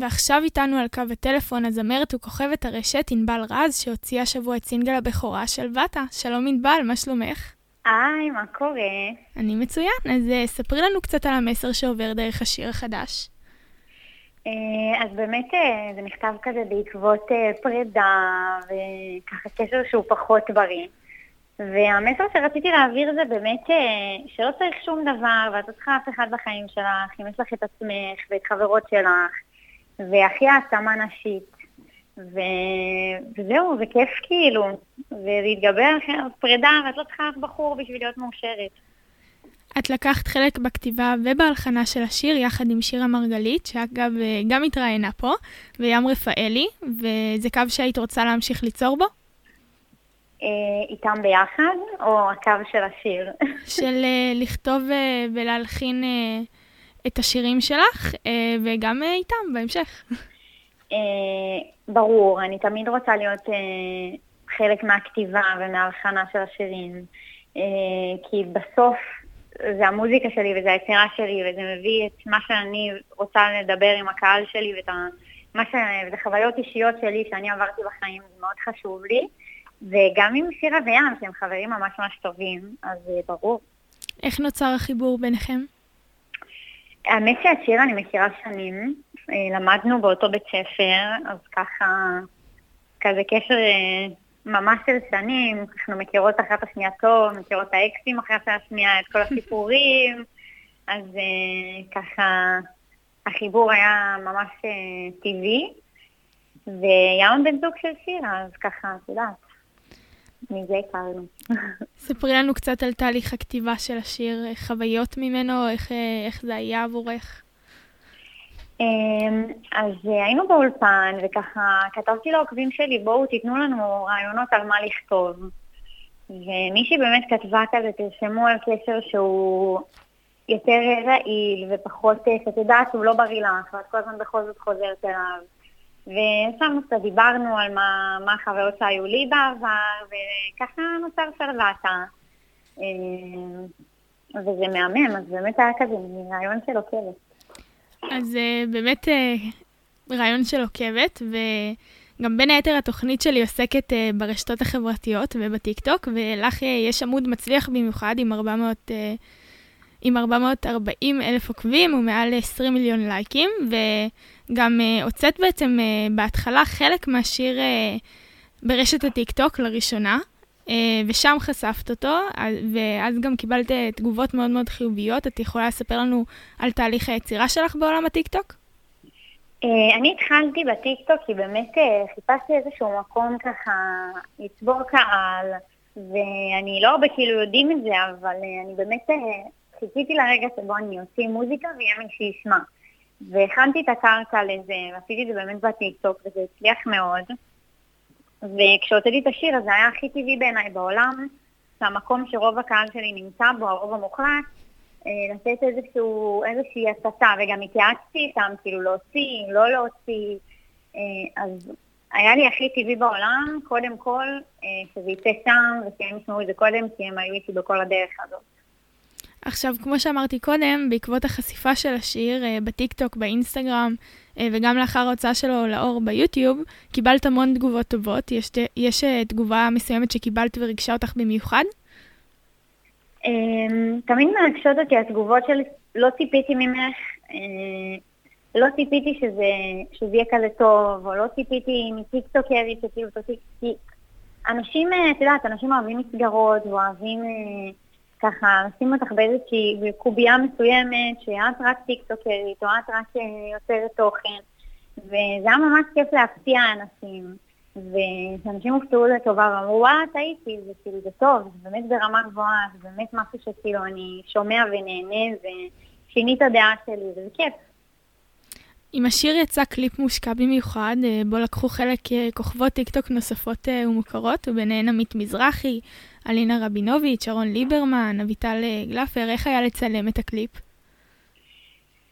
ועכשיו איתנו על קו הטלפון הזמרת וכוכבת הרשת ענבל רז, שהוציאה השבוע את סינגל הבכורה של וטה. שלום ענבל, מה שלומך? היי, מה קורה? אני מצוין, אז uh, ספרי לנו קצת על המסר שעובר דרך השיר החדש. Uh, אז באמת uh, זה נכתב כזה בעקבות פרידה וככה קשר שהוא פחות בריא. והמסר שרציתי להעביר זה באמת שלא צריך שום דבר ואת לא צריכה אף אחד בחיים שלך, אם יש לך את עצמך ואת חברות שלך והכי העצמה נשית. ו... וזהו, זה כיף כאילו, ולהתגבר אחרי פרידה, ואת לא צריכה אף בחור בשביל להיות מאושרת. את לקחת חלק בכתיבה ובהלחנה של השיר יחד עם שירה מרגלית, שאגב גם התראיינה פה, וים רפאלי, וזה קו שהיית רוצה להמשיך ליצור בו? אה, איתם ביחד, או הקו של השיר? של אה, לכתוב אה, ולהלחין את השירים שלך, וגם איתם בהמשך. ברור, אני תמיד רוצה להיות חלק מהכתיבה ומההלחנה של השירים, כי בסוף זה המוזיקה שלי וזה היצירה שלי, וזה מביא את מה שאני רוצה לדבר עם הקהל שלי ואת ה... מה ש... וזה חוויות אישיות שלי שאני עברתי בחיים, זה מאוד חשוב לי. וגם עם שירה וים, שהם חברים ממש ממש טובים, אז ברור. איך נוצר החיבור ביניכם? האמת שאת שירה אני מכירה שנים, אה, למדנו באותו בית ספר, אז ככה, כזה קשר אה, ממש של שנים, אנחנו מכירות אחת השנייה טוב, מכירות את האקסים אחת השנייה, את כל הסיפורים, אז אה, ככה החיבור היה ממש טבעי, וים בן זוג של שירה, אז ככה, את יודעת. מזה הכרנו. ספרי לנו קצת על תהליך הכתיבה של השיר, חוויות ממנו, איך, איך זה היה עבורך. אמ, אז אה, היינו באולפן, וככה כתבתי לעוקבים שלי, בואו תיתנו לנו רעיונות על מה לכתוב. ומישהי באמת כתבה כזה, תרשמו על קשר שהוא יותר רעיל ופחות, אה, שאת יודעת שהוא לא בריא לך, ואת כל הזמן בכל זאת חוזרת אליו. ושם קצת דיברנו על מה, מה החוויות שהיו לי בעבר, וככה נוצר שלוותה. אה, וזה מהמם, אז באמת היה כזה רעיון של עוקבת. אז אה, באמת אה, רעיון של עוקבת, וגם בין היתר התוכנית שלי עוסקת ברשתות החברתיות ובטיקטוק, ולך יש עמוד מצליח במיוחד עם 400... עם 440 אלף עוקבים ומעל 20 מיליון לייקים, וגם uh, הוצאת בעצם uh, בהתחלה חלק מהשיר uh, ברשת הטיקטוק לראשונה, uh, ושם חשפת אותו, ואז גם קיבלת uh, תגובות מאוד מאוד חיוביות. את יכולה לספר לנו על תהליך היצירה שלך בעולם הטיקטוק? Uh, אני התחלתי בטיקטוק כי באמת uh, חיפשתי איזשהו מקום ככה לצבור קהל, ואני לא הרבה כאילו יודעים את זה, אבל uh, אני באמת... Uh, חיכיתי לרגע שבו אני אוציא מוזיקה ויהיה מי שישמע. והכנתי את הקרקע לזה, ועשיתי את זה באמת בטיקטוק, וזה הצליח מאוד. וכשהוצאתי את השיר, אז זה היה הכי טבעי בעיניי בעולם, שהמקום שרוב הקהל שלי נמצא בו, הרוב המוחלט, אה, לתת איזשהו, איזושהי הסתה, וגם התייעצתי איתם, כאילו להוציא, לא להוציא, אה, אז היה לי הכי טבעי בעולם, קודם כל, אה, שזה יצא שם, ושהם ישמעו את זה קודם, כי הם היו איתי בכל הדרך הזאת. עכשיו, כמו שאמרתי קודם, בעקבות החשיפה של השיר uh, בטיקטוק, באינסטגרם, uh, וגם לאחר ההוצאה שלו לאור ביוטיוב, קיבלת המון תגובות טובות. יש, יש uh, תגובה מסוימת שקיבלת וריגשה אותך במיוחד? Um, תמיד מרגשות אותי התגובות של לא ציפיתי ממך, לא ציפיתי שזה, שזה יהיה כזה טוב, או לא ציפיתי מטיקטוקרית שכאילו תוציא... אנשים, את יודעת, אנשים אוהבים מסגרות, ואוהבים... ככה לשים אותך באיזושהי קובייה מסוימת, שאת רק טיקטוקרית, או את רק אה, יוצרת תוכן, וזה היה ממש כיף להפתיע אנשים. ושאנשים הופתעו לטובה ואמרו, וואלה, טעיתי, זה כאילו, זה טוב, זה באמת ברמה גבוהה, זה באמת משהו שכאילו אני שומע ונהנה, ושיני את הדעה שלי, וזה כיף. עם השיר יצא קליפ מושקע במיוחד, אה, בו לקחו חלק אה, כוכבות טיקטוק נוספות ומוכרות, וביניהן עמית מזרחי, אלינה רבינוביץ', שרון ליברמן, אביטל אה, גלפר, איך היה לצלם את הקליפ?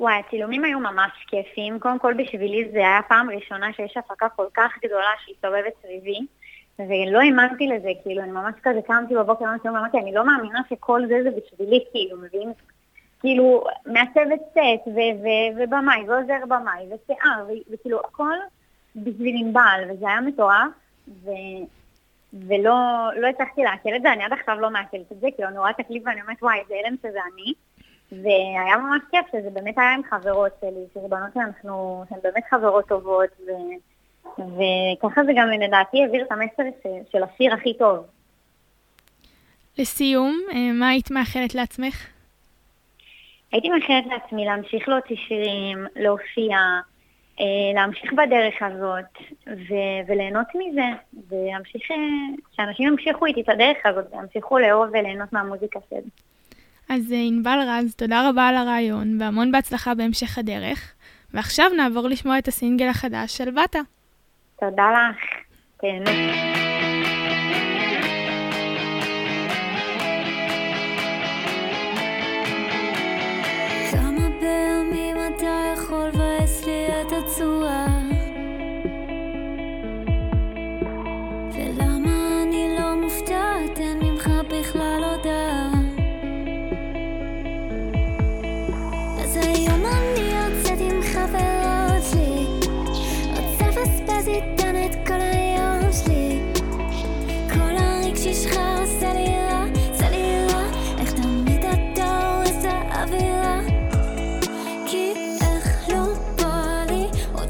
וואי, הצילומים היו ממש כיפים. קודם כל בשבילי זה היה פעם ראשונה שיש הפקה כל כך גדולה שהסתובבת סביבי, ולא האמנתי לזה, כאילו, אני ממש כזה קמתי בבוקר, אמרתי, אני לא מאמינה שכל זה זה בשבילי, כאילו, מביאים כאילו מעצבת סט ובמאי ועוזר במאי ושיער וכאילו הכל בשביל ענבל וזה היה מטורף ו- ולא לא הצלחתי לעכל את זה, אני עד עכשיו לא מעכלת את זה, כאילו אני רואה את הקליפ ואני אומרת וואי זה הלם שזה אני והיה ממש כיף שזה באמת היה עם חברות שלי, שזה בנות שאנחנו, שהן באמת חברות טובות ו... וככה זה גם לדעתי העביר את המסר של השיר הכי טוב. לסיום, אה, מה היית מאחלת לעצמך? הייתי מאחלת לעצמי להמשיך להוציא שירים, להופיע, אה, להמשיך בדרך הזאת ו- וליהנות מזה, ולהמשיך, אה, שאנשים ימשיכו איתי את הדרך הזאת, וימשיכו לאהוב וליהנות מהמוזיקה שלי. אז ענבל רז, תודה רבה על הרעיון, והמון בהצלחה בהמשך הדרך. ועכשיו נעבור לשמוע את הסינגל החדש של בטה. תודה לך. תהנו. לבאס לי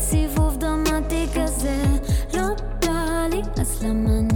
סיבוב דרמטי כזה? לא בא לי אז למה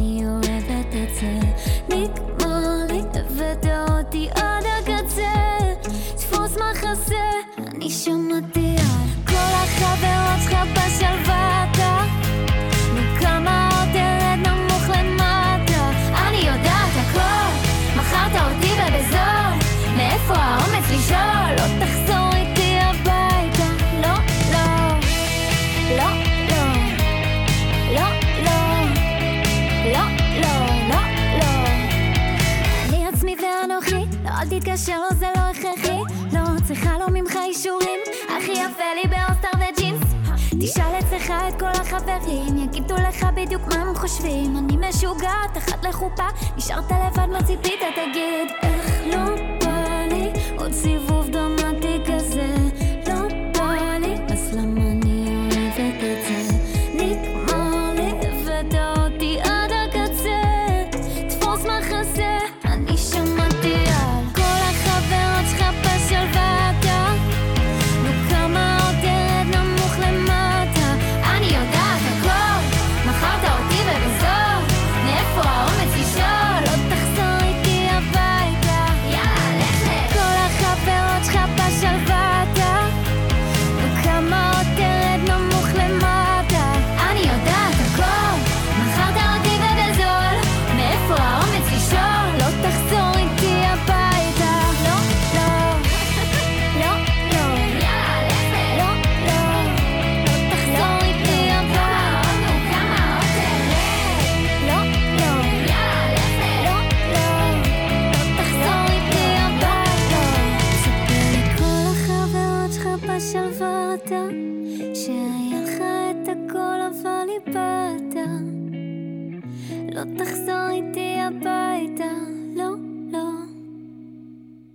לא לא זה לא הכרחי. לא צריכה לו ממך אישורים. הכי יפה לי באוסטר וג'ינס. תשאל אצלך את כל החברים יגידו לך בדיוק מה הם חושבים. אני משוגעת, אחת לחופה. נשארת לבד, מה ציפית? תגיד איך לא בא לי? עוד סיבוב דרמטי